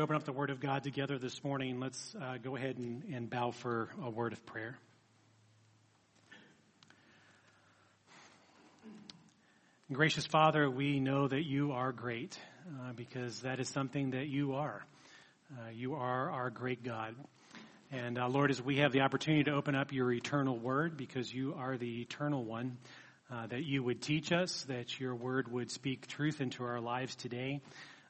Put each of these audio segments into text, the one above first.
Open up the Word of God together this morning. Let's uh, go ahead and, and, bow for a word of prayer. Gracious Father, we know that you are great uh, because that is something that you are. Uh, you are our great God. And uh, Lord, as we have the opportunity to open up your eternal Word because you are the eternal one, uh, that you would teach us, that your Word would speak truth into our lives today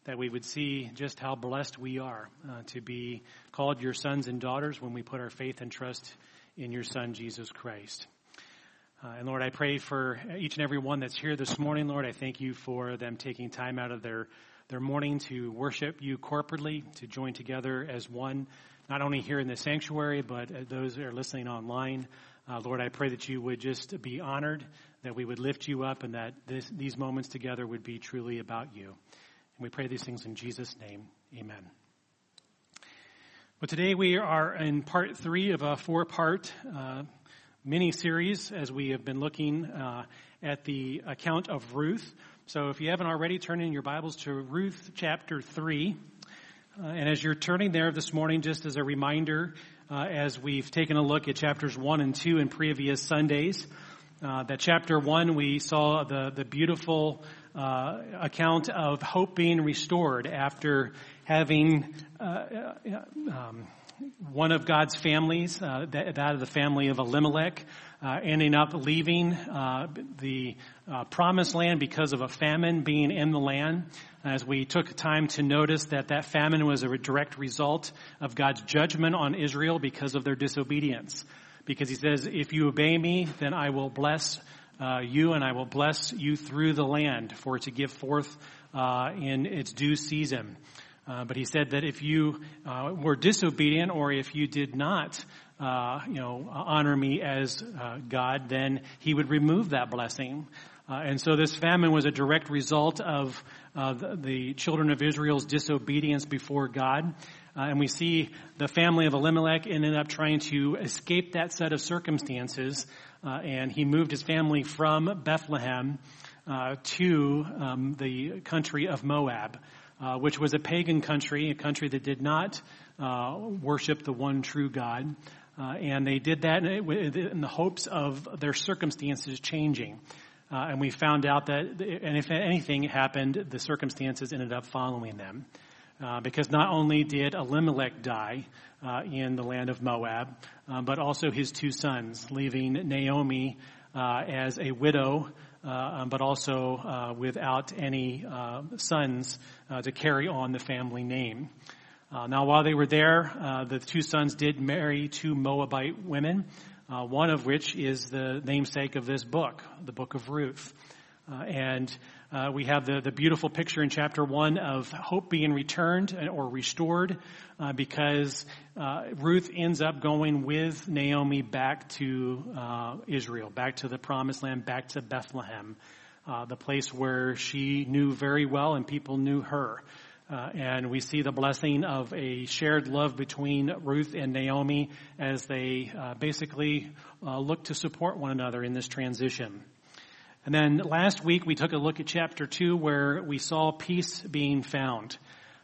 that we would see just how blessed we are uh, to be called your sons and daughters when we put our faith and trust in your Son, Jesus Christ. Uh, and Lord, I pray for each and every one that's here this morning, Lord. I thank you for them taking time out of their, their morning to worship you corporately, to join together as one, not only here in the sanctuary, but uh, those that are listening online. Uh, Lord, I pray that you would just be honored, that we would lift you up, and that this, these moments together would be truly about you. And we pray these things in Jesus' name. Amen. Well, today we are in part three of a four part uh, mini series as we have been looking uh, at the account of Ruth. So if you haven't already, turn in your Bibles to Ruth chapter three. Uh, and as you're turning there this morning, just as a reminder, uh, as we've taken a look at chapters one and two in previous Sundays, uh, that chapter one we saw the the beautiful uh, account of hope being restored after having uh, uh, um, one of God's families, uh, that, that, of the family of Elimelech, uh, ending up leaving the promised land because of a famine being in the land. As we took time to notice that that famine was a direct result of God's judgment on Israel because of their disobedience. Because he says, if you obey me, then I will bless uh, you and I will bless you through the land for to give forth uh, in its due season. Uh, but he said that if you uh, were disobedient or if you did not, uh, you know, honor me as uh, God, then he would remove that blessing. and so this famine was a direct result of the, the, children of Israel's disobedience before God. And we see the family of Elimelech ended up trying to escape that set of circumstances uh, and he moved his family from Bethlehem uh, to um, the country of Moab, uh, which was a pagan country, a country that did not uh, worship the one true God. Uh, and they did that in the hopes of their circumstances changing. Uh, and we found out that, and if anything happened, the circumstances ended up following them. Uh, because not only did Elimelech die uh, in the land of Moab, uh, but also his two sons, leaving Naomi uh, as a widow, uh, but also without any sons to carry on the family name. now, while they were there, the two sons did marry two Moabite women, one of which is the namesake of this book, the book of Ruth. and uh, we have the, the beautiful picture in chapter one of hope being returned or restored uh, because uh, Ruth ends up going with Naomi back to uh, Israel, back to the promised land, back to Bethlehem, uh, the place where she knew very well and people knew her. Uh, and we see the blessing of a shared love between Ruth and Naomi as they basically look to support one another in this transition. And then last week we took a look at chapter 2 where we saw peace being found.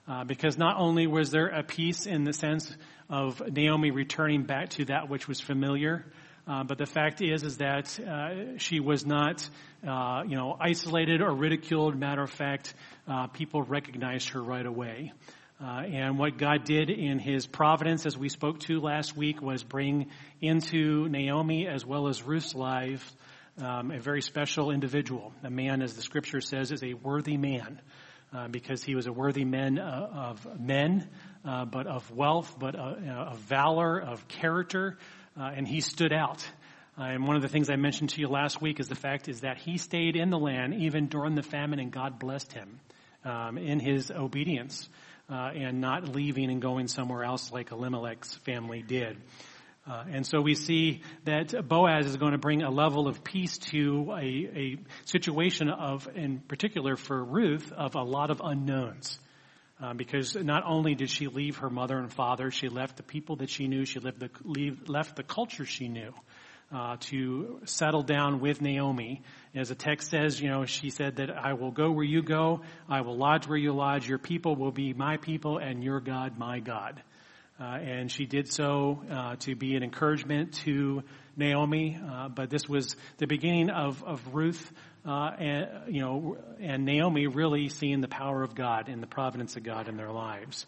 Uh, because not only was there a peace in the sense of Naomi returning back to that which was familiar, uh, but the fact is, is that uh, she was not, uh, you know, isolated or ridiculed. Matter of fact, uh, people recognized her right away. Uh, and what God did in His providence, as we spoke to last week, was bring into Naomi as well as Ruth's life um, a very special individual. A man, as the scripture says, is a worthy man. Uh, because he was a worthy man uh, of men, uh, but of wealth, but uh, of valor, of character, uh, and he stood out. Uh, and one of the things I mentioned to you last week is the fact is that he stayed in the land even during the famine, and God blessed him um, in his obedience and not leaving and going somewhere else like Elimelech's family did. Uh, and so we see that Boaz is going to bring a level of peace to a, a, situation of, in particular for Ruth, of a lot of unknowns. Uh, because not only did she leave her mother and father, she left the people that she knew, she left the, leave, left the culture she knew. uh, to settle down with Naomi. As the text says, you know, she said that I will go where you go, I will lodge where you lodge, your people will be my people, and your God my God. Uh, and she did so uh, to be an encouragement to Naomi, uh, but this was the beginning of, of Ruth uh, and you know and Naomi really seeing the power of God and the providence of God in their lives.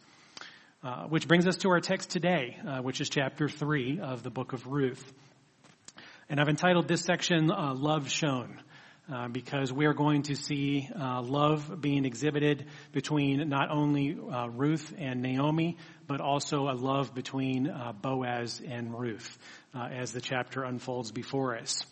Uh, which brings us to our text today, uh, which is chapter three of the book of Ruth. And I've entitled this section "Love Shown." Uh, because we are going to see uh, love being exhibited between not only uh, Ruth and Naomi, but also a love between uh, Boaz and Ruth uh, as the chapter unfolds before us.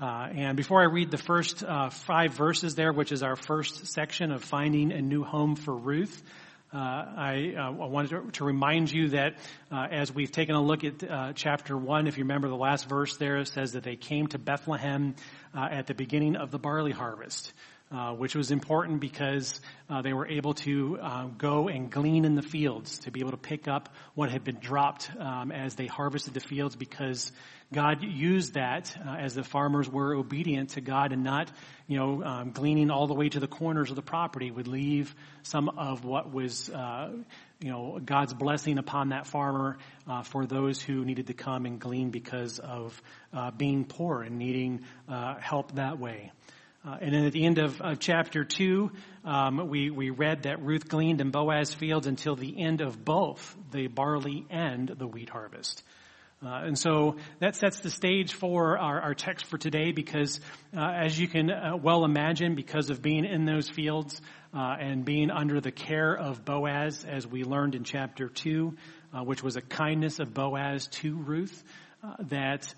and before I read the first five verses there, which is our first section of finding a new home for Ruth, uh, I, uh, wanted to, to, remind you that uh, as we've taken a look at chapter one, if you remember the last verse there, it says that they came to Bethlehem at the beginning of the barley harvest. Uh, which was important because uh, they were able to uh, go and glean in the fields, to be able to pick up what had been dropped um, as they harvested the fields because God used that uh, as the farmers were obedient to God and not, you know, um, gleaning all the way to the corners of the property would leave some of what was, uh, you know, God's blessing upon that farmer uh, for those who needed to come and glean because of uh, being poor and needing uh, help that way. Uh, and then at the end of, of chapter 2, um, we, we read that Ruth gleaned in Boaz fields until the end of both the barley and the wheat harvest. Uh, and so that sets the stage for our, our text for today because, uh, as you can uh, well imagine, because of being in those fields uh, and being under the care of Boaz, as we learned in chapter 2, uh, which was a kindness of Boaz to Ruth, uh, that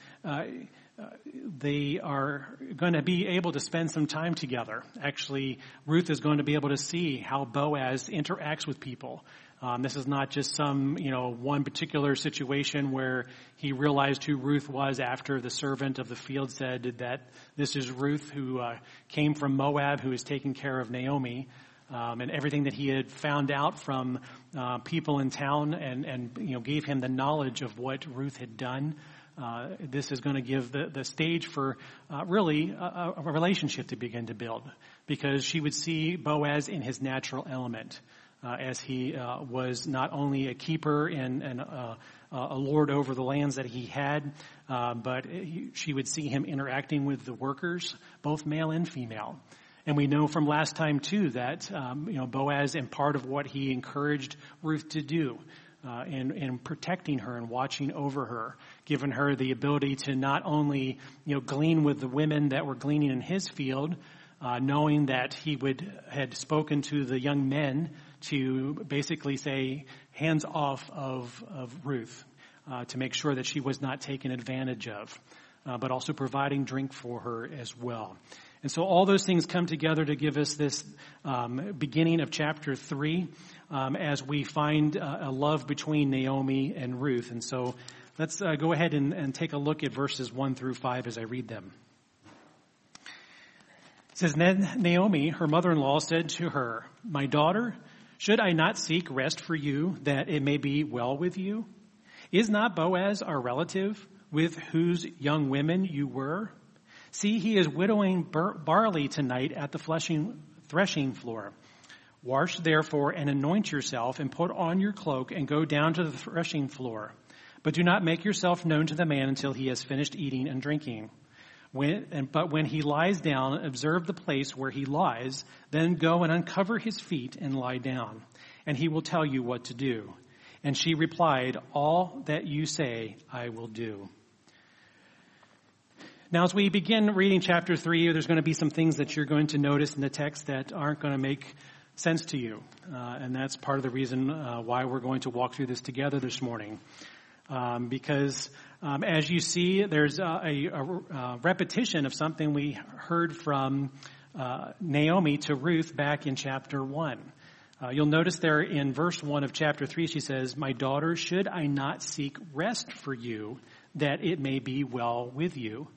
they are going to be able to spend some time together. Actually, Ruth is going to be able to see how Boaz interacts with people. Um, this is not just some, you know, one particular situation where he realized who Ruth was after the servant of the field said that this is Ruth who uh, came from Moab, who is taking care of Naomi. Um, and everything that he had found out from uh, people in town and, and you know gave him the knowledge of what Ruth had done. Uh, this is going to give the, the stage for uh, really a, a, relationship to begin to build because she would see Boaz in his natural element uh, as he uh, was not only a keeper and, and uh, a lord over the lands that he had, uh, but he, she would see him interacting with the workers, both male and female. And we know from last time too that um, you know Boaz, and part of what he encouraged Ruth to do, uh, in, in protecting her and watching over her, giving her the ability to not only you know glean with the women that were gleaning in his field, uh, knowing that he would had spoken to the young men to basically say hands off of, of Ruth uh, to make sure that she was not taken advantage of, uh, but also providing drink for her as well. And so all those things come together to give us this um, beginning of chapter three um, as we find uh, a love between Naomi and Ruth. And so let's uh, go ahead and, and take a look at verses one through five as I read them. It says, Then Naomi, her mother-in-law, said to her, My daughter, should I not seek rest for you that it may be well with you? Is not Boaz our relative with whose young women you were? See, he is winnowing barley tonight at the threshing floor. Wash therefore and anoint yourself and put on your cloak and go down to the threshing floor. But do not make yourself known to the man until he has finished eating and drinking. When, and, but when he lies down, observe the place where he lies, then go and uncover his feet and lie down, and he will tell you what to do. And she replied, All that you say, I will do. Now, as we begin reading chapter 3, there's going to be some things that you're going to notice in the text that aren't going to make sense to you. Uh, and that's part of the reason uh, why we're going to walk through this together this morning. Um, because um, as you see, there's a, a, a, repetition of something we heard from uh, Naomi to Ruth back in chapter 1. Uh, you'll notice there in verse 1 of chapter 3, she says, My daughter, should I not seek rest for you, that it may be well with you?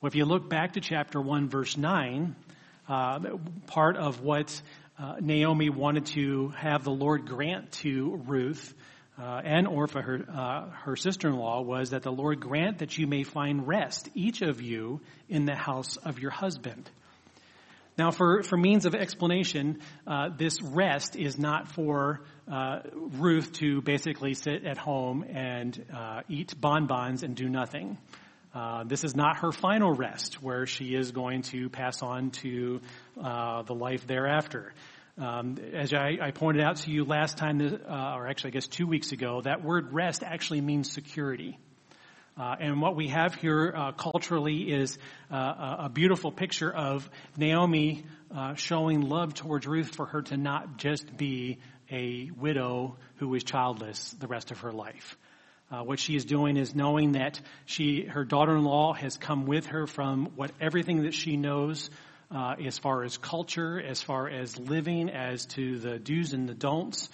Well, if you look back to chapter 1, verse 9, uh, part of what uh, Naomi wanted to have the Lord grant to Ruth uh, and Orpah, her, uh, her sister-in-law, was that the Lord grant that you may find rest, each of you, in the house of your husband. Now, for, for means of explanation, uh, this rest is not for uh, Ruth to basically sit at home and uh, eat bonbons and do nothing. Uh, this is not her final rest, where she is going to pass on to uh, the life thereafter. Um, as I, I, pointed out to you last time, uh, or actually, I guess two weeks ago, that word rest actually means security. Uh, and what we have here uh, culturally is a beautiful picture of Naomi showing love towards Ruth for her to not just be a widow who was childless the rest of her life. Uh, what she is doing is knowing that she, her daughter-in-law has come with her from what everything that she knows uh, as far as culture, as far as living, as to the do's and the don'ts.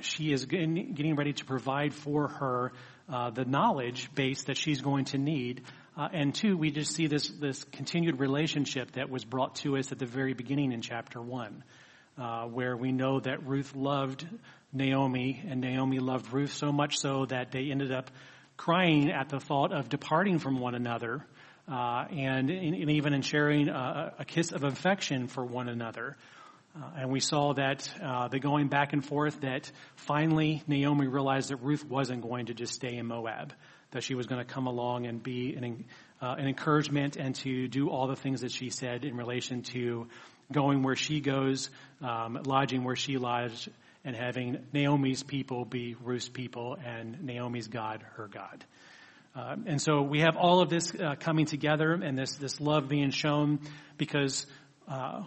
she is getting, getting ready to provide for her uh, the knowledge base that she's going to need. Uh, and two, we just see this, this continued relationship that was brought to us at the very beginning in chapter one, uh, where we know that Ruth loved Naomi and Naomi loved Ruth so much so that they ended up crying at the thought of departing from one another. Uh, and, and, even in sharing a, a kiss of affection for one another. Uh, and we saw that uh, the going back and forth that finally Naomi realized that Ruth wasn't going to just stay in Moab, that she was going to come along and be an, uh, an encouragement and to do all the things that she said in relation to going where she goes, um, lodging where she lodged, and having Naomi's people be Ruth's people and Naomi's God her God. Uh, and so we have all of this uh, coming together and this, this love being shown because uh,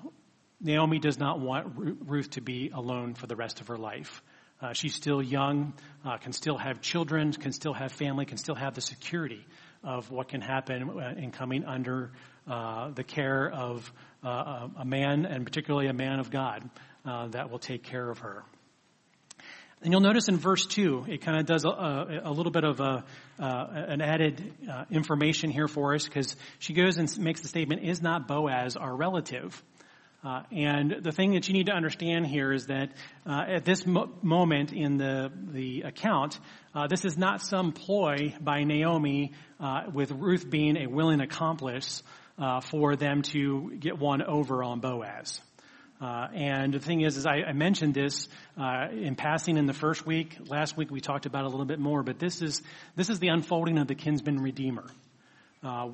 Naomi does not want Ruth to be alone for the rest of her life. Uh, she's still young, uh, can still have children, can still have family, can still have the security of what can happen uh, in coming under the care of a man, and particularly a man of God, that will take care of her. And you'll notice in verse 2, it kind of does a, a, little bit of a, an added information here for us because she goes and makes the statement, is not Boaz our relative? Uh, and the thing that you need to understand here is that uh, at this mo- moment in the the account, uh, this is not some ploy by Naomi uh, with Ruth being a willing accomplice uh, for them to get one over on Boaz. Uh, and the thing is, is I, I mentioned this in passing in the first week. Last week we talked about a little bit more, but this is this is the unfolding of the kinsman redeemer,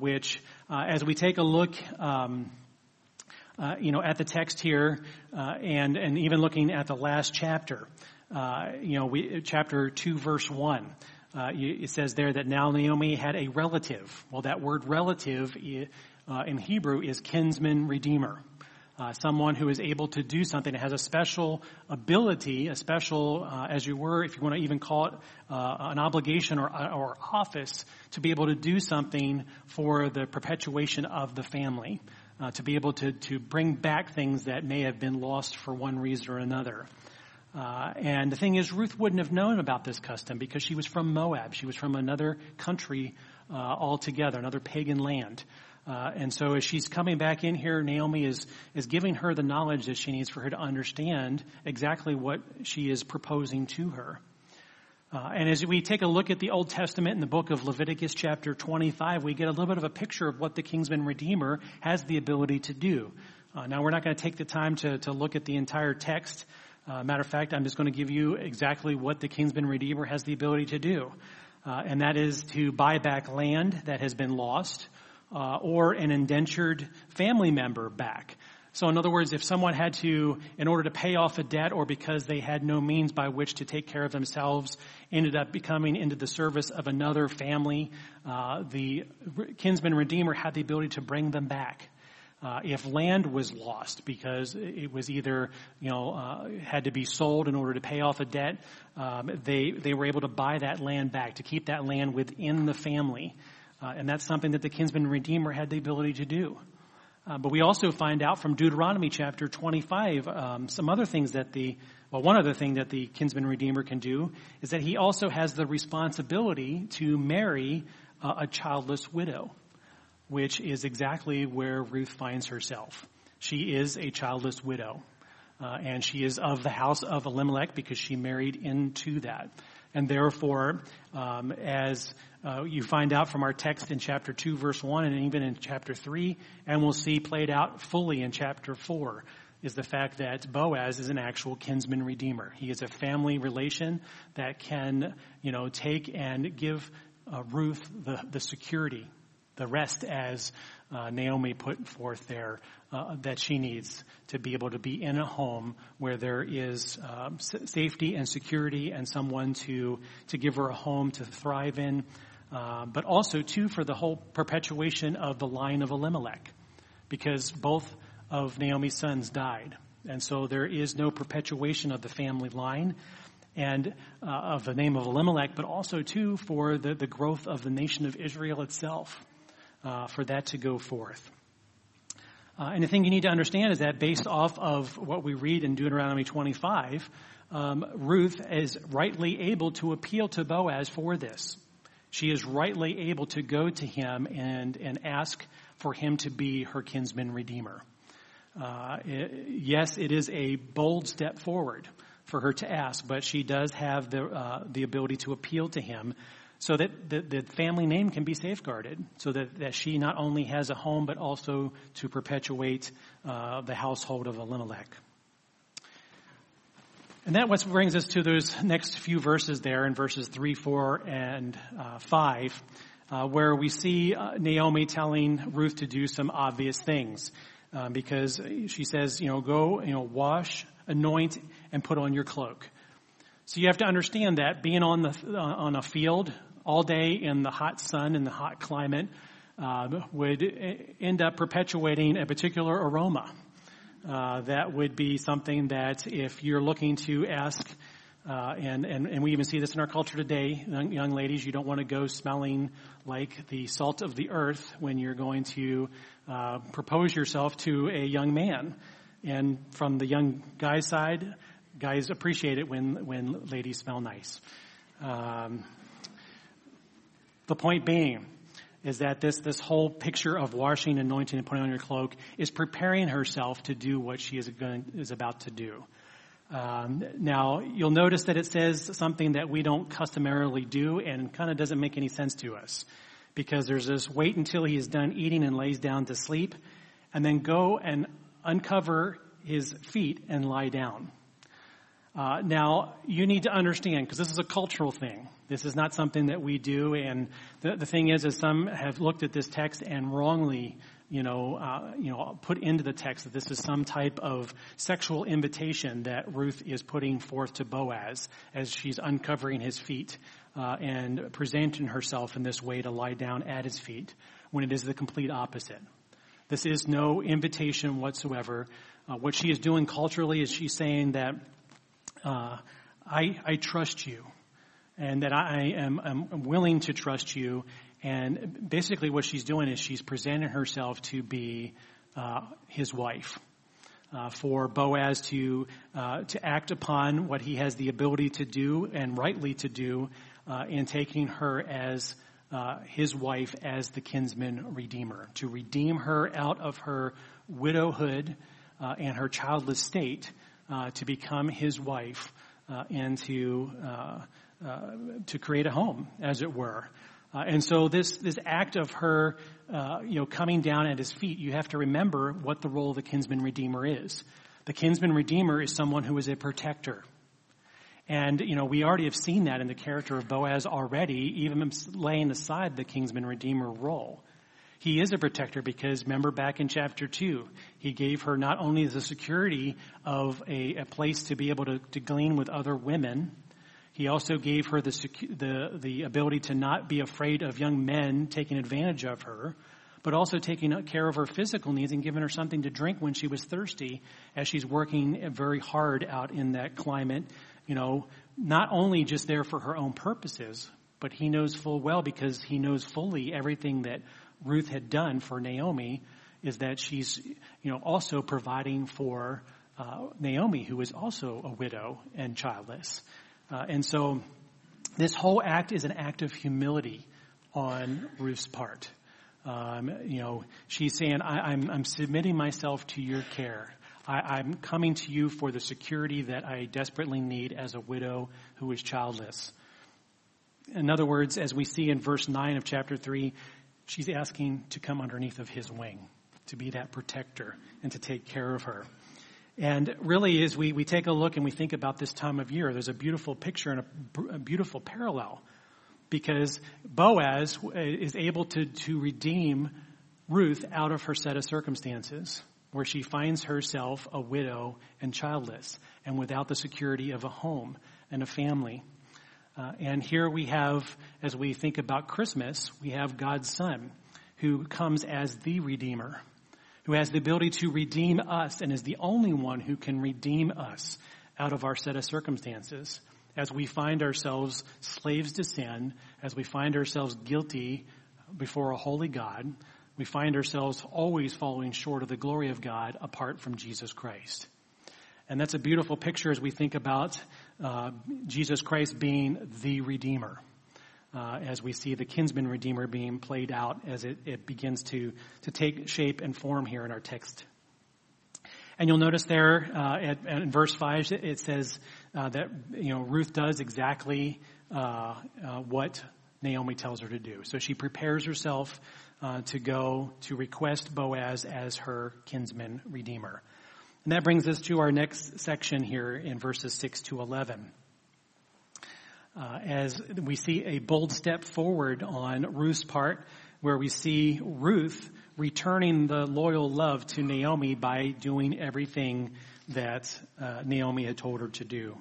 which as we take a look. Um, uh, you know, at the text here, uh, and and even looking at the last chapter, uh, you know, we, chapter two, verse one. Uh, it says there that now Naomi had a relative. Well, that word relative uh, in Hebrew is kinsman redeemer. Uh, someone who is able to do something that has a special ability, a special, uh, as you were, if you want to even call it uh, an obligation or, or office, to be able to do something for the perpetuation of the family uh, to be able to, to bring back things that may have been lost for one reason or another. Uh, and the thing is, Ruth wouldn't have known about this custom because she was from Moab. She was from another country uh, altogether, another pagan land. Uh, and so as she's coming back in here, Naomi is, is giving her the knowledge that she needs for her to understand exactly what she is proposing to her. Uh, and as we take a look at the Old Testament in the book of Leviticus chapter 25, we get a little bit of a picture of what the Kinsman Redeemer has the ability to do. Uh, now we're not going to take the time to, to look at the entire text. Uh, matter of fact, I'm just going to give you exactly what the Kinsman Redeemer has the ability to do. Uh, and that is to buy back land that has been lost, uh, or an indentured family member back. So in other words, if someone had to, in order to pay off a debt or because they had no means by which to take care of themselves, ended up becoming into the service of another family, uh, the kinsman redeemer had the ability to bring them back. Uh, if land was lost because it was either you know uh, had to be sold in order to pay off a debt, um, they they were able to buy that land back to keep that land within the family, uh, and that's something that the kinsman redeemer had the ability to do. Uh, but we also find out from Deuteronomy chapter 25 um, some other things that the, well, one other thing that the kinsman redeemer can do is that he also has the responsibility to marry uh, a childless widow, which is exactly where Ruth finds herself. She is a childless widow. Uh, and she is of the house of Elimelech because she married into that. And therefore, um, as uh, you find out from our text in chapter 2, verse 1, and even in chapter 3, and we'll see played out fully in chapter 4, is the fact that Boaz is an actual kinsman redeemer. He is a family relation that can, you know, take and give uh, Ruth the, the security, the rest as uh, Naomi put forth there uh, that she needs to be able to be in a home where there is um, safety and security and someone to to give her a home to thrive in, uh, but also too for the whole perpetuation of the line of Elimelech, because both of Naomi's sons died, and so there is no perpetuation of the family line. And uh, of the name of Elimelech, but also too for the, the growth of the nation of Israel itself, uh, for that to go forth. Uh, and the thing you need to understand is that based off of what we read in Deuteronomy 25, um, Ruth is rightly able to appeal to Boaz for this. She is rightly able to go to him and, and ask for him to be her kinsman redeemer. Uh, it, yes, it is a bold step forward for her to ask, but she does have the, uh, the ability to appeal to him so that the, the, family name can be safeguarded, so that, that she not only has a home, but also to perpetuate uh, the household of Elimelech. And that what brings us to those next few verses there in verses 3, 4, and uh, 5, uh, where we see uh, Naomi telling Ruth to do some obvious things. Uh, because she says, you know, go, you know, wash, anoint, and put on your cloak. So you have to understand that being on the uh, on a field all day in the hot sun and the hot climate uh, would end up perpetuating a particular aroma. Uh, that would be something that if you're looking to ask, uh, and, and, and we even see this in our culture today, young, young ladies, you don't want to go smelling like the salt of the earth when you're going to uh, propose yourself to a young man. And from the young guy's side, guys appreciate it when, when ladies smell nice. Um, the point being is that this, this whole picture of washing, anointing, and putting on your cloak is preparing herself to do what she is, going, is about to do. Um, now, you'll notice that it says something that we don't customarily do and kind of doesn't make any sense to us. Because there's this wait until he is done eating and lays down to sleep, and then go and uncover his feet and lie down. Uh, now, you need to understand, because this is a cultural thing. This is not something that we do. And the, the thing is, is some have looked at this text and wrongly, you know, uh, you know, put into the text that this is some type of sexual invitation that Ruth is putting forth to Boaz as she's uncovering his feet uh, and presenting herself in this way to lie down at his feet, when it is the complete opposite. This is no invitation whatsoever. Uh, what she is doing culturally is she's saying that uh, I, I trust you and that I am I'm willing to trust you. And basically, what she's doing is she's presenting herself to be uh, his wife. Uh, for Boaz to uh, to act upon what he has the ability to do and rightly to do uh, in taking her as uh, his wife as the kinsman redeemer to redeem her out of her widowhood uh, and her childless state to become his wife and to uh, to create a home, as it were. Uh, and so this this act of her, uh, you know, coming down at his feet, you have to remember what the role of the kinsman redeemer is. The kinsman redeemer is someone who is a protector. And, you know, we already have seen that in the character of Boaz already, even laying aside the kinsman redeemer role. He is a protector because remember back in chapter 2, he gave her not only the security of a, a place to be able to, to glean with other women, he also gave her the, the, the ability to not be afraid of young men taking advantage of her, but also taking care of her physical needs and giving her something to drink when she was thirsty as she's working very hard out in that climate, you know, not only just there for her own purposes, but he knows full well because he knows fully everything that Ruth had done for Naomi is that she's, you know, also providing for uh, Naomi, who is also a widow and childless. Uh, and so this whole act is an act of humility on Ruth's part. Um, you know, she's saying, I, am I'm, I'm submitting myself to your care. I, I'm coming to you for the security that I desperately need as a widow who is childless. In other words, as we see in verse 9 of chapter 3, she's asking to come underneath of his wing, to be that protector and to take care of her. And really, as we, we take a look and we think about this time of year, there's a beautiful picture and a, a beautiful parallel because Boaz uh, is able to, to redeem Ruth out of her set of circumstances where she finds herself a widow and childless and without the security of a home and a family. Uh, and here we have, as we think about Christmas, we have God's Son who comes as the Redeemer, who has the ability to redeem us and is the only one who can redeem us out of our set of circumstances as we find ourselves slaves to sin, as we find ourselves guilty before a holy God, we find ourselves always falling short of the glory of God apart from Jesus Christ. And that's a beautiful picture as we think about uh, Jesus Christ being the Redeemer. Uh, as we see the kinsman redeemer being played out as it, it begins to, to take shape and form here in our text and you'll notice there uh, at, at, in verse five it says uh, that you know Ruth does exactly uh, uh what Naomi tells her to do. So she prepares herself to go to request Boaz as her kinsman redeemer. And that brings us to our next section here in verses six to eleven. Uh, as we see a bold step forward on Ruth's part, where we see Ruth returning the loyal love to Naomi by doing everything that uh, Naomi had told her to do.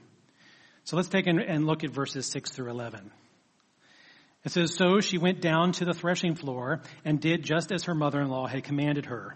So let's take and look at verses 6 through 11. It says, So she went down to the threshing floor and did just as her mother-in-law had commanded her.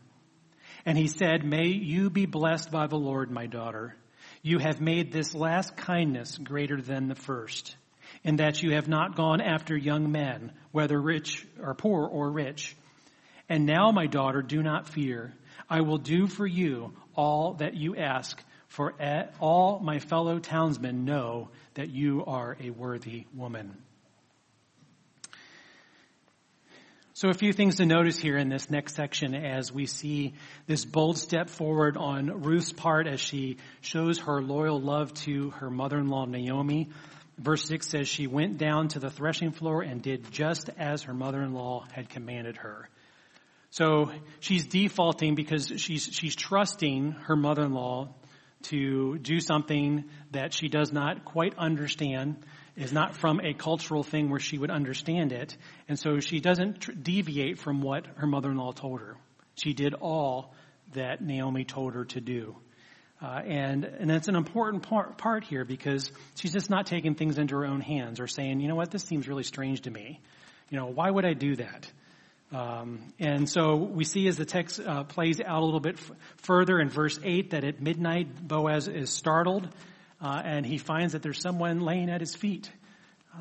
And he said, May you be blessed by the Lord, my daughter. You have made this last kindness greater than the first, in that you have not gone after young men, whether rich or poor or rich. And now, my daughter, do not fear. I will do for you all that you ask, for all my fellow townsmen know that you are a worthy woman. So a few things to notice here in this next section as we see this bold step forward on Ruth's part as she shows her loyal love to her mother-in-law Naomi. Verse 6 says she went down to the threshing floor and did just as her mother-in-law had commanded her. So she's defaulting because she's, she's trusting her mother-in-law to do something that she does not quite understand, is not from a cultural thing where she would understand it. And so she doesn't tr- deviate from what her mother-in-law told her. She did all that Naomi told her to do. Uh, and and that's an important part, part here because she's just not taking things into her own hands or saying, you know what, this seems really strange to me. You know, why would I do that? Um, and so we see as the text uh, plays out a little bit f- further in verse 8 that at midnight Boaz is startled uh, and he finds that there's someone laying at his feet.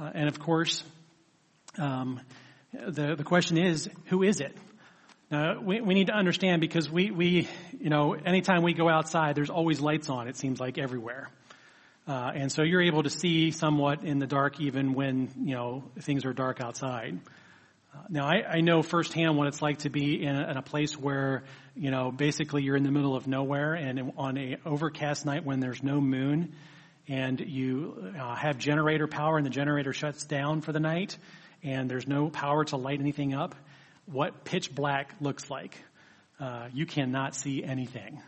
Uh, and of course, um, the, the question is, who is it? Now, we, we need to understand because we, we, you know, anytime we go outside, there's always lights on, it seems like everywhere. Uh, and so you're able to see somewhat in the dark even when, you know, things are dark outside. Now, I, I, know firsthand what it's like to be in a, in a, place where, you know, basically you're in the middle of nowhere and on a overcast night when there's no moon and you uh, have generator power and the generator shuts down for the night and there's no power to light anything up, what pitch black looks like. Uh, you cannot see anything.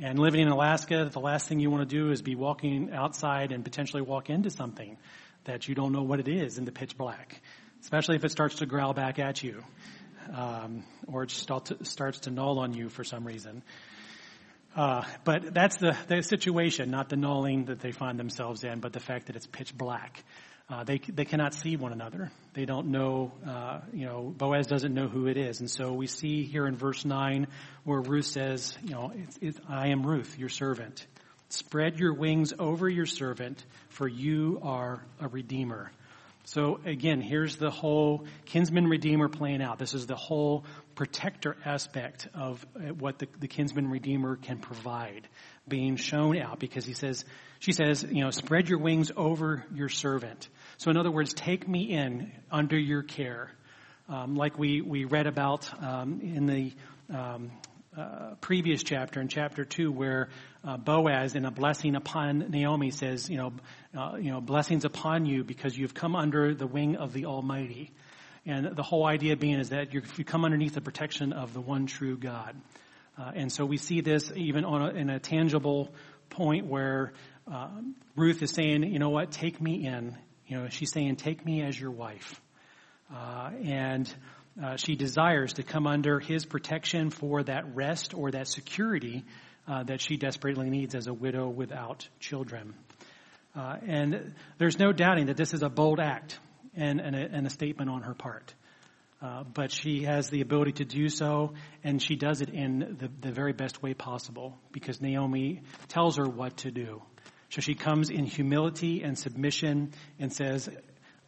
And living in Alaska, the last thing you want to do is be walking outside and potentially walk into something that you don't know what it is in the pitch black especially if it starts to growl back at you, um, or it starts to null on you for some reason. Uh, but that's the, the situation, not the nulling that they find themselves in, but the fact that it's pitch black. Uh, they they cannot see one another. They don't know. Uh, you know, Boaz doesn't know who it is, and so we see here in verse nine where Ruth says, "You know, it's, it's, I am Ruth, your servant. Spread your wings over your servant, for you are a redeemer." So again, here's the whole kinsman redeemer playing out. This is the whole protector aspect of uh, what the, the kinsman redeemer can provide being shown out because he says, she says, you know, spread your wings over your servant. So in other words, take me in under your care. Um, like we, we read about um, in the um, uh, previous chapter, in chapter two, where uh, Boaz, in a blessing upon Naomi, says, you know, uh, you know, blessings upon you because you've come under the wing of the Almighty. And the whole idea being is that you come underneath the protection of the one true God. Uh, and so we see this even on a, in a tangible point where uh, Ruth is saying, you know what, take me in. You know, she's saying, take me as your wife. Uh, and uh, she desires to come under his protection for that rest or that security uh, that she desperately needs as a widow without children. Uh, and there's no doubting that this is a bold act and, and, a, and a statement on her part. Uh, but she has the ability to do so, and she does it in the, the very best way possible because Naomi tells her what to do. So she comes in humility and submission and says,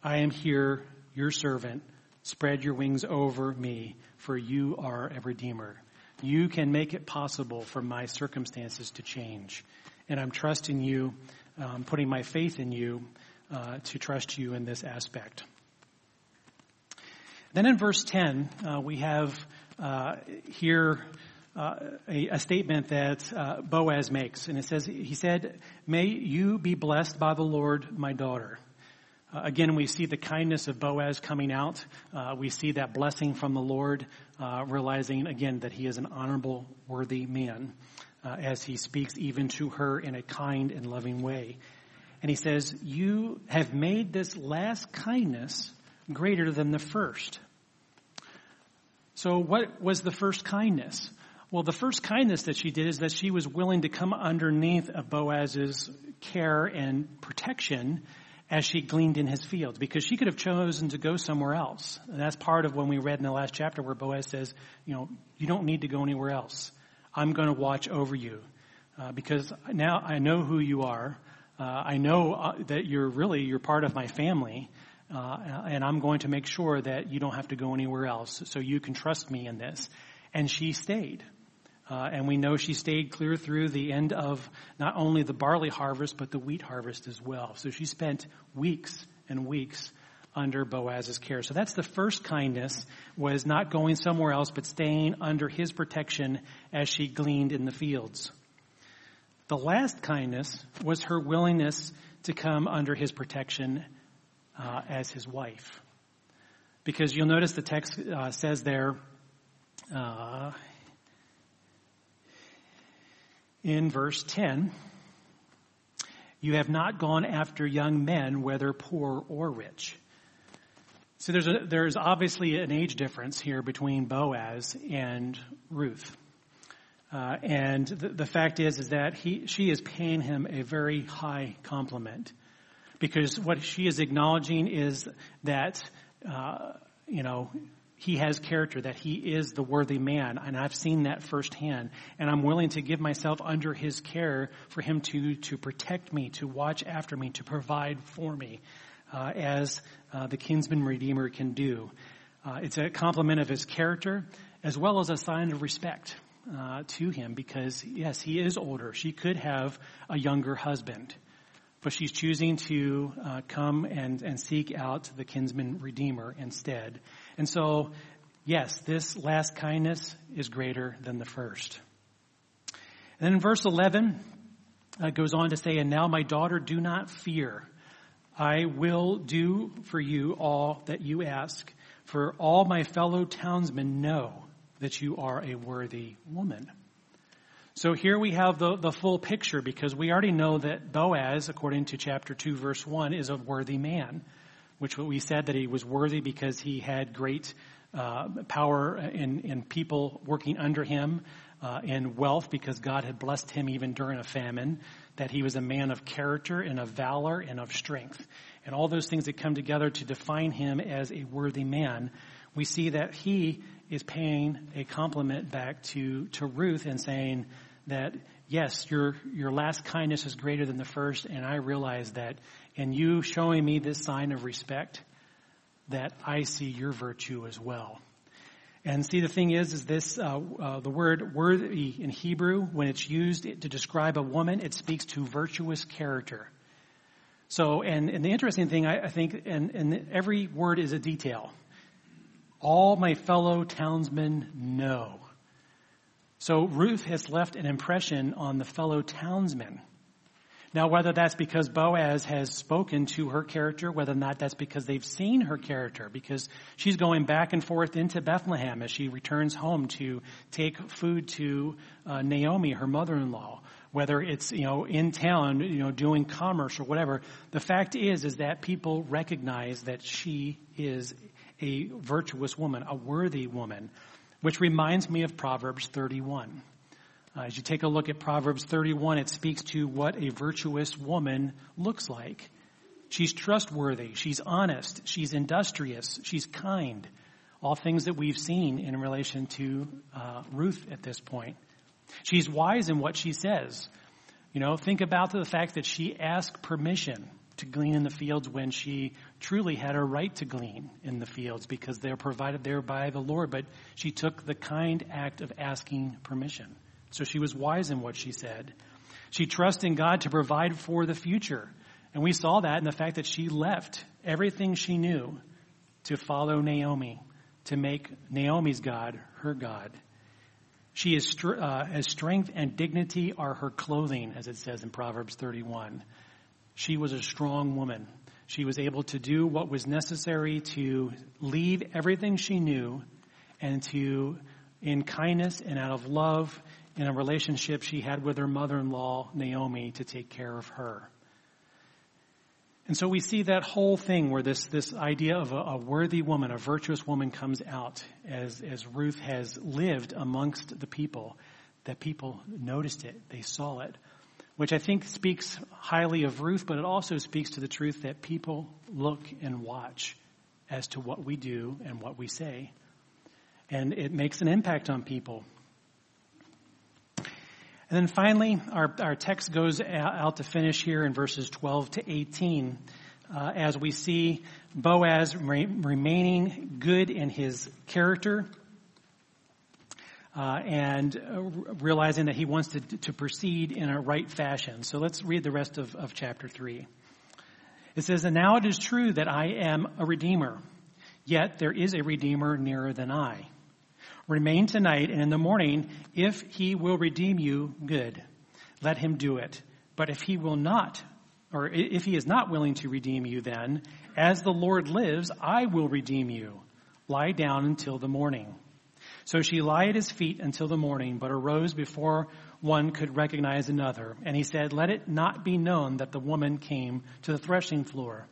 I am here, your servant. Spread your wings over me, for you are a redeemer. You can make it possible for my circumstances to change. And I'm trusting you, um, putting my faith in you uh, to trust you in this aspect. Then in verse 10, uh, we have uh, here uh, a, a, statement that uh, Boaz makes, and it says, he said, may you be blessed by the Lord, my daughter. Uh, again, we see the kindness of Boaz coming out. Uh, we see that blessing from the Lord, realizing again that he is an honorable, worthy man, as he speaks even to her in a kind and loving way. And he says, you have made this last kindness greater than the first. So what was the first kindness? Well, the first kindness that she did is that she was willing to come underneath of Boaz's care and protection as she gleaned in his fields because she could have chosen to go somewhere else. And that's part of when we read in the last chapter where Boaz says, you know, you don't need to go anywhere else. I'm going to watch over you uh, because now I know who you are. Uh, I know uh, that you're really, you're part of my family. Uh, and I'm going to make sure that you don't have to go anywhere else. So you can trust me in this. And she stayed. Uh, and we know she stayed clear through the end of not only the barley harvest, but the wheat harvest as well. So she spent weeks and weeks under Boaz's care. So that's the first kindness was not going somewhere else, but staying under his protection as she gleaned in the fields. The last kindness was her willingness to come under his protection uh, as his wife. Because you'll notice the text uh, says there, uh, in verse 10, you have not gone after young men, whether poor or rich. So there's, a, there's obviously an age difference here between Boaz and Ruth. Uh, and the, the, fact is, is that he, she is paying him a very high compliment because what she is acknowledging is that, uh, you know, he has character, that he is the worthy man, and I've seen that firsthand, and I'm willing to give myself under his care for him to, to protect me, to watch after me, to provide for me, uh, as uh, the kinsman redeemer can do. Uh, it's a compliment of his character, as well as a sign of respect. Uh, to him because yes, he is older. She could have a younger husband but she's choosing to uh, come and, and seek out the kinsman redeemer instead. And so, yes, this last kindness is greater than the first. And then in verse 11, uh, it goes on to say, And now, my daughter, do not fear. I will do for you all that you ask, for all my fellow townsmen know that you are a worthy woman. So here we have the, the full picture because we already know that Boaz, according to chapter 2 verse 1, is a worthy man, which we said that he was worthy because he had great uh, power in, in people working under him, uh, in wealth because God had blessed him even during a famine, that he was a man of character and of valor and of strength. And all those things that come together to define him as a worthy man, we see that he is paying a compliment back to, to Ruth and saying that, yes, your, your last kindness is greater than the first, and I realize that in you showing me this sign of respect, that I see your virtue as well. And see, the thing is, is this, uh, uh, the word worthy in Hebrew, when it's used to describe a woman, it speaks to virtuous character. So, and, and the interesting thing, I, I think, and, and every word is a detail. All my fellow townsmen know. So Ruth has left an impression on the fellow townsmen. Now, whether that's because Boaz has spoken to her character, whether or not that's because they've seen her character, because she's going back and forth into Bethlehem as she returns home to take food to uh, Naomi, her mother-in-law, whether it's, you know, in town, you know, doing commerce or whatever. The fact is, is that people recognize that she is a virtuous woman, a worthy woman, which reminds me of Proverbs 31. Uh, as you take a look at Proverbs 31, it speaks to what a virtuous woman looks like. She's trustworthy. She's honest. She's industrious. She's kind. All things that we've seen in relation to uh, Ruth at this point. She's wise in what she says. You know, think about the fact that she asked permission to glean in the fields when she truly had a right to glean in the fields because they're provided there by the Lord. But she took the kind act of asking permission. So she was wise in what she said. She trusted in God to provide for the future. And we saw that in the fact that she left everything she knew to follow Naomi, to make Naomi's God her God. She is, uh, as strength and dignity are her clothing, as it says in Proverbs 31. She was a strong woman. She was able to do what was necessary to leave everything she knew and to, in kindness and out of love, in a relationship she had with her mother-in-law, Naomi, to take care of her. And so we see that whole thing where this, this idea of a, a, worthy woman, a virtuous woman comes out as, as Ruth has lived amongst the people, that people noticed it, they saw it, which I think speaks highly of Ruth, but it also speaks to the truth that people look and watch as to what we do and what we say. And it makes an impact on people. And then finally, our, our text goes out to finish here in verses 12 to 18 uh, as we see Boaz re- remaining good in his character uh, and uh, realizing that he wants to, to proceed in a right fashion. So let's read the rest of, of chapter 3. It says, And now it is true that I am a redeemer, yet there is a redeemer nearer than I. Remain tonight, and in the morning, if he will redeem you, good. Let him do it. But if he will not, or if he is not willing to redeem you, then, as the Lord lives, I will redeem you. Lie down until the morning. So she lay at his feet until the morning, but arose before one could recognize another. And he said, Let it not be known that the woman came to the threshing floor.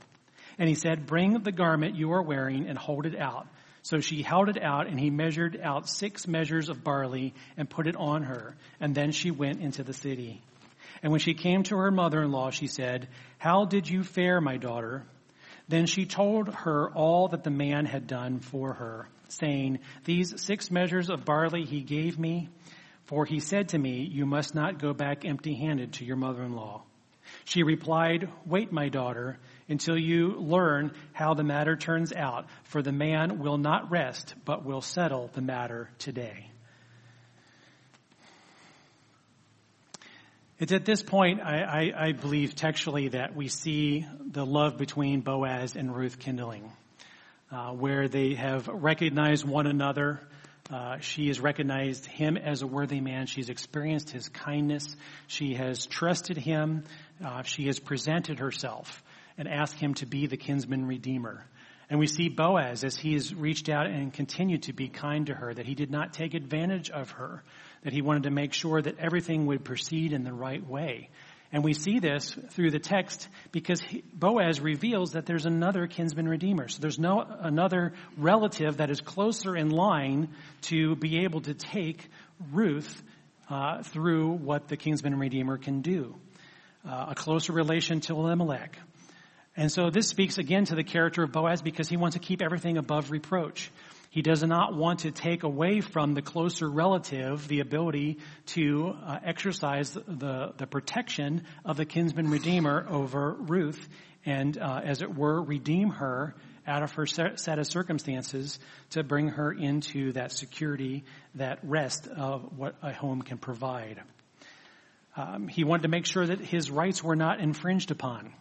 And he said, Bring the garment you are wearing and hold it out. So she held it out, and he measured out six measures of barley and put it on her. And then she went into the city. And when she came to her mother-in-law, she said, How did you fare, my daughter? Then she told her all that the man had done for her, saying, These six measures of barley he gave me, for he said to me, You must not go back empty handed to your mother in law. She replied, Wait, my daughter, until you learn how the matter turns out, for the man will not rest, but will settle the matter today. It's at this point, I, I, I, believe textually, that we see the love between Boaz and Ruth kindling, uh, where they have recognized one another. Uh, she has recognized him as a worthy man. She's experienced his kindness. She has trusted him. Uh, she has presented herself and ask him to be the kinsman redeemer. And we see Boaz as he has reached out and continued to be kind to her, that he did not take advantage of her, that he wanted to make sure that everything would proceed in the right way. And we see this through the text because Boaz reveals that there's another kinsman redeemer. So there's no another relative that is closer in line to be able to take Ruth uh, through what the kinsman redeemer can do uh, a closer relation to Elimelech. And so this speaks again to the character of Boaz because he wants to keep everything above reproach. He does not want to take away from the closer relative the ability to uh, exercise the, the protection of the kinsman redeemer over Ruth and, uh, as it were, redeem her out of her set of circumstances to bring her into that security, that rest of what a home can provide. Um, he wanted to make sure that his rights were not infringed upon.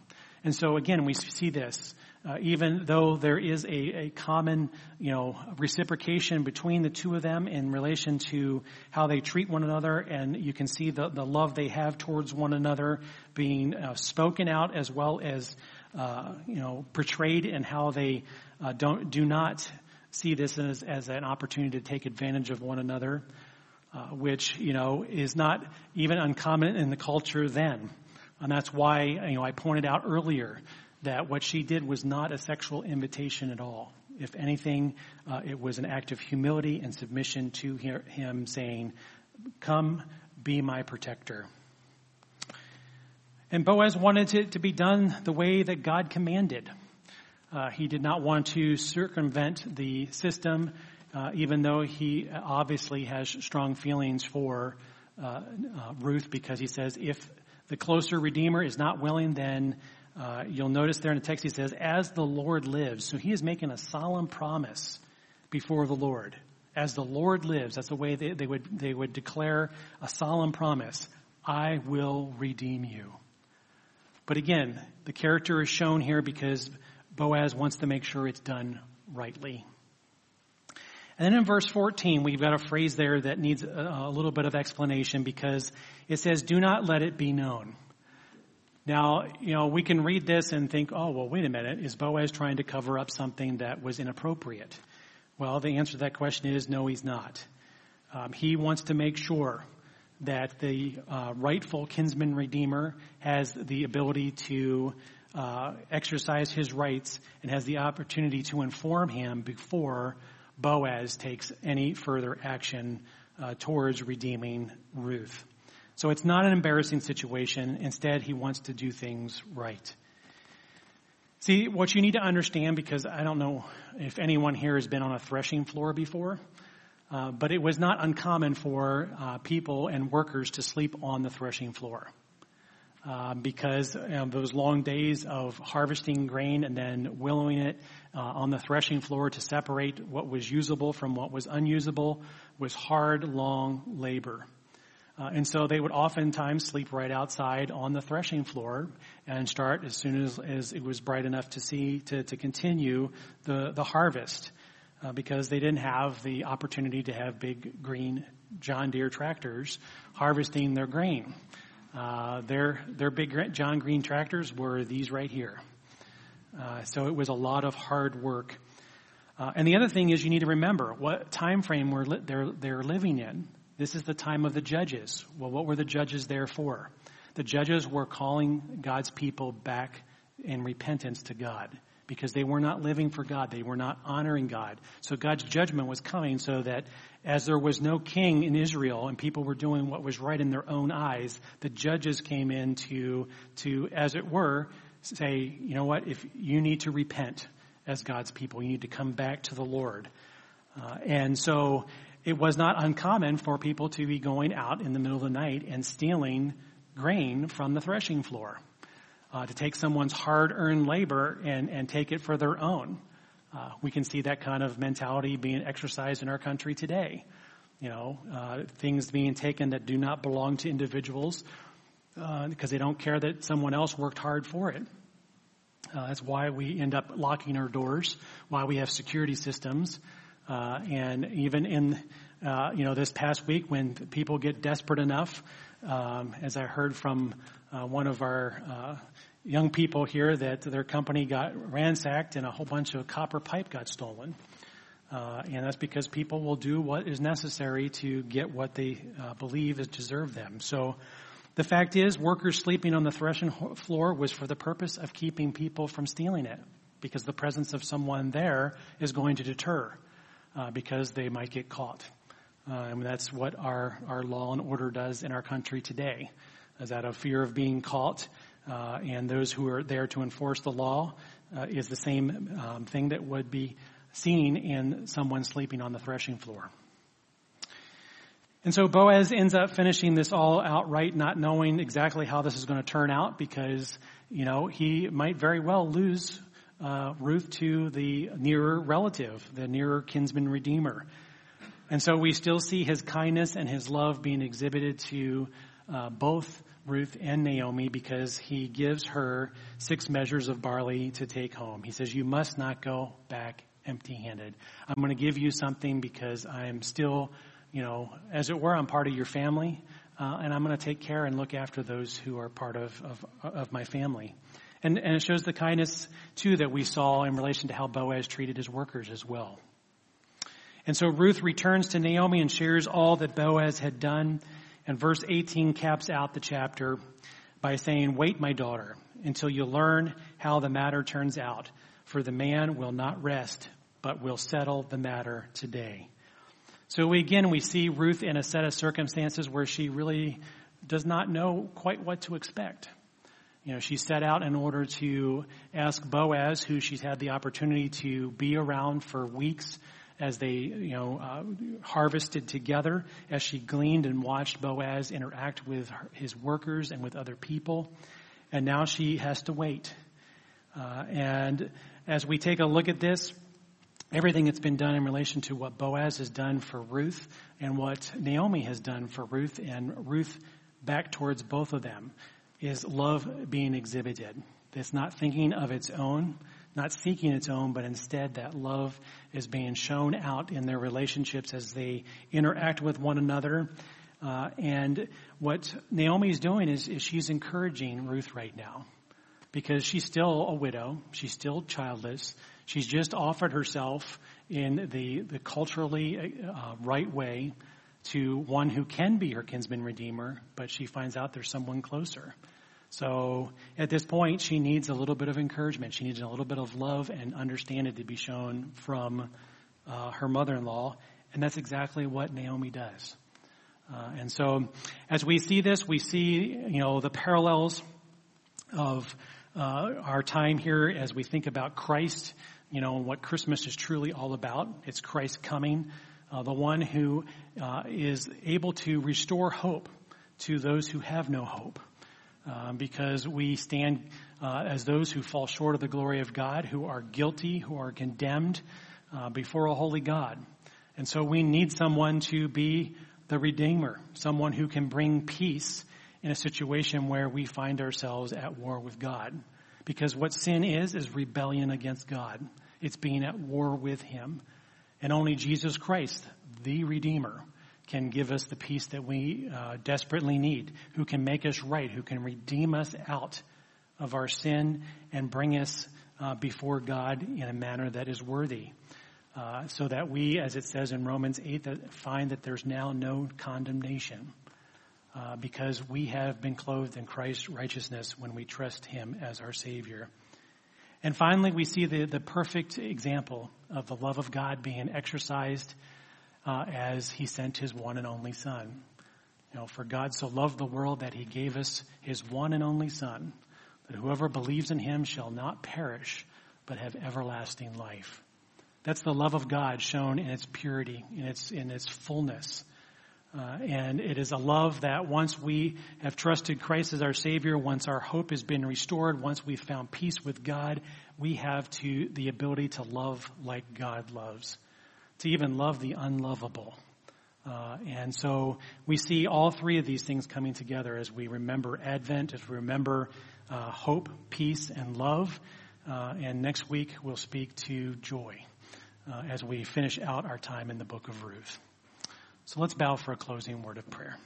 And so again, we see this. Uh, even though there is a, a common, you know, reciprocation between the two of them in relation to how they treat one another, and you can see the, the love they have towards one another being uh, spoken out as well as, uh, you know, portrayed in how they uh, don't do not see this as, as an opportunity to take advantage of one another, uh, which you know is not even uncommon in the culture then. And that's why, you know, I pointed out earlier that what she did was not a sexual invitation at all. If anything, uh, it was an act of humility and submission to him saying, come be my protector. And Boaz wanted it to be done the way that God commanded. Uh, he did not want to circumvent the system, uh, even though he obviously has strong feelings for uh, uh Ruth because he says, if the closer Redeemer is not willing, then uh, you'll notice there in the text he says, as the Lord lives. So he is making a solemn promise before the Lord. As the Lord lives, that's the way they, they would, they would declare a solemn promise. I will redeem you. But again, the character is shown here because Boaz wants to make sure it's done rightly. And then in verse 14, we've got a phrase there that needs a, a little bit of explanation because it says, do not let it be known. Now, you know, we can read this and think, oh, well, wait a minute. Is Boaz trying to cover up something that was inappropriate? Well, the answer to that question is no, he's not. Um, he wants to make sure that the uh, rightful kinsman redeemer has the ability to uh, exercise his rights and has the opportunity to inform him before Boaz takes any further action uh, towards redeeming Ruth. So it's not an embarrassing situation. Instead, he wants to do things right. See, what you need to understand, because I don't know if anyone here has been on a threshing floor before, uh, but it was not uncommon for uh, people and workers to sleep on the threshing floor. Uh, because those long days of harvesting grain and then winnowing it uh, on the threshing floor to separate what was usable from what was unusable was hard, long labor. Uh, and so they would oftentimes sleep right outside on the threshing floor and start as soon as, as it was bright enough to see to, to continue the, the harvest uh, because they didn't have the opportunity to have big green John Deere tractors harvesting their grain. Uh, their their big John Green tractors were these right here. Uh, so it was a lot of hard work. Uh, and the other thing is, you need to remember what time frame we're li- they're they're living in. This is the time of the judges. Well, what were the judges there for? The judges were calling God's people back in repentance to God because they were not living for God. They were not honoring God. So God's judgment was coming so that as there was no king in Israel and people were doing what was right in their own eyes, the judges came in to, to, as it were, say, you know what, if you need to repent as God's people, you need to come back to the Lord. Uh, and so it was not uncommon for people to be going out in the middle of the night and stealing grain from the threshing floor uh, to take someone's hard-earned labor and, and take it for their own. Uh, we can see that kind of mentality being exercised in our country today. You know, uh, things being taken that do not belong to individuals because uh, they don't care that someone else worked hard for it. Uh, that's why we end up locking our doors, why we have security systems, uh, and even in you know this past week when people get desperate enough, um, as I heard from one of our young people here that their company got ransacked and a whole bunch of copper pipe got stolen. Uh, and that's because people will do what is necessary to get what they uh, believe is deserved them. So the fact is, workers sleeping on the threshing floor was for the purpose of keeping people from stealing it, because the presence of someone there is going to deter, uh, because they might get caught. Uh, and that's what our, our law and order does in our country today, is out of fear of being caught uh, and those who are there to enforce the law uh, is the same um, thing that would be seen in someone sleeping on the threshing floor. And so Boaz ends up finishing this all outright, not knowing exactly how this is going to turn out because, you know, he might very well lose uh, Ruth to the nearer relative, the nearer kinsman redeemer. And so we still see his kindness and his love being exhibited to uh, both Ruth and Naomi because he gives her six measures of barley to take home. He says, You must not go back empty handed. I'm going to give you something because I'm still, you know, as it were, I'm part of your family. Uh, and I'm going to take care and look after those who are part of, of, of my family. And, and it shows the kindness, too, that we saw in relation to how Boaz treated his workers as well. And so Ruth returns to Naomi and shares all that Boaz had done. And verse 18 caps out the chapter by saying, Wait, my daughter, until you learn how the matter turns out, for the man will not rest, but will settle the matter today. So we, again, we see Ruth in a set of circumstances where she really does not know quite what to expect. You know, she set out in order to ask Boaz, who she's had the opportunity to be around for weeks as they, you know, uh, harvested together, as she gleaned and watched Boaz interact with his workers and with other people. And now she has to wait. Uh, and as we take a look at this, everything that's been done in relation to what Boaz has done for Ruth and what Naomi has done for Ruth and Ruth back towards both of them is love being exhibited. It's not thinking of its own, not seeking its own, but instead that love is being shown out in their relationships as they interact with one another. Uh, and what Naomi is doing is, is she's encouraging Ruth right now because she's still a widow. She's still childless. She's just offered herself in the, the culturally uh, right way to one who can be her kinsman redeemer, but she finds out there's someone closer. So at this point, she needs a little bit of encouragement. She needs a little bit of love and understanding to be shown from uh, her mother-in-law, and that's exactly what Naomi does. Uh, and so, as we see this, we see you know the parallels of uh, our time here as we think about Christ. You know and what Christmas is truly all about. It's Christ coming, uh, the one who uh, is able to restore hope to those who have no hope um, because we stand uh, as those who fall short of the glory of God, who are guilty, who are condemned uh, before a holy God. And so we need someone to be the Redeemer, someone who can bring peace in a situation where we find ourselves at war with God. Because what sin is, is rebellion against God. It's being at war with Him. And only Jesus Christ, the Redeemer, can give us the peace that we uh, desperately need, who can make us right, who can redeem us out of our sin and bring us uh, before God in a manner that is worthy. Uh, so that we, as it says in Romans 8, that find that there's now no condemnation uh, because we have been clothed in Christ's righteousness when we trust Him as our Savior. And finally, we see the, the perfect example of the love of God being exercised uh, as he sent his one and only son. You know, for God so loved the world that he gave us his one and only son, that whoever believes in him shall not perish, but have everlasting life. That's the love of God shown in its purity, in its, in its fullness. Uh, and it is a love that once we have trusted Christ as our Savior, once our hope has been restored, once we've found peace with God, we have to the ability to love like God loves to even love the unlovable. Uh, and so we see all three of these things coming together as we remember Advent, as we remember uh, hope, peace, and love. Uh, and next week we'll speak to joy uh, as we finish out our time in the book of Ruth. So let's bow for a closing word of prayer.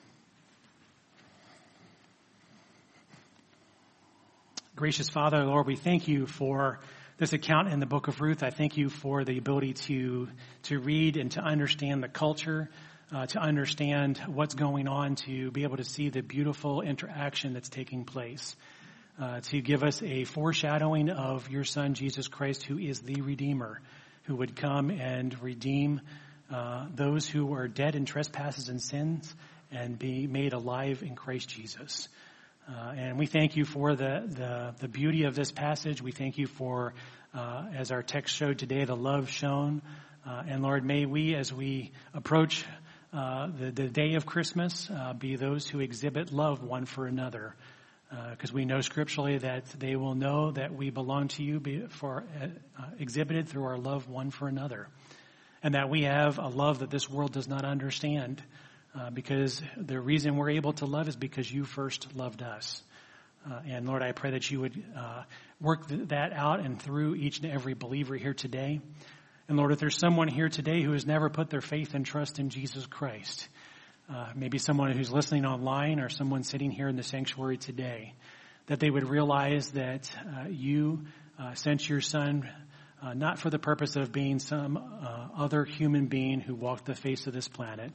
Gracious Father, Lord, we thank you for this account in the book of Ruth. I thank you for the ability to, to read and to understand the culture, uh, to understand what's going on, to be able to see the beautiful interaction that's taking place, uh, to give us a foreshadowing of your son, Jesus Christ, who is the Redeemer, who would come and redeem uh, those who are dead in trespasses and sins and be made alive in Christ Jesus. Uh, and we thank you for the, the, the, beauty of this passage. We thank you for, uh, as our text showed today, the love shown. Uh, and Lord, may we, as we approach uh, the, the day of Christmas, uh, be those who exhibit love one for another. because uh, we know scripturally that they will know that we belong to you for uh, exhibited through our love one for another, and that we have a love that this world does not understand. Uh, because the reason we're able to love is because you first loved us. Uh, and Lord, I pray that you would uh, work th- that out and through each and every believer here today. And Lord, if there's someone here today who has never put their faith and trust in Jesus Christ, uh, maybe someone who's listening online or someone sitting here in the sanctuary today, that they would realize that uh, you uh, sent your son not for the purpose of being some other human being who walked the face of this planet,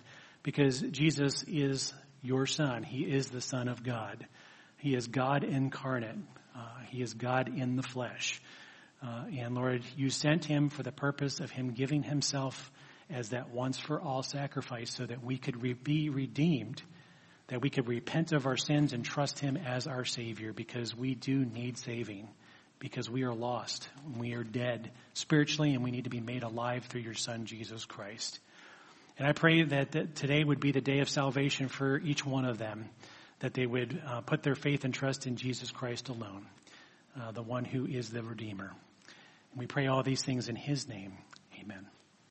because Jesus is your son. He is the Son of God. He is God incarnate. Uh, he is God in the flesh. and Lord, you sent him for the purpose of him giving himself as that once for all sacrifice so that we could re- be redeemed, that we could repent of our sins and trust Him as our Savior because we do need saving, because we are lost. We are dead spiritually and we need to be made alive through your Son, Jesus Christ. And I pray that, that today would be the day of salvation for each one of them, that they would uh, put their faith and trust in Jesus Christ alone, uh, the one who is the Redeemer. And we pray all these things in His name. Amen.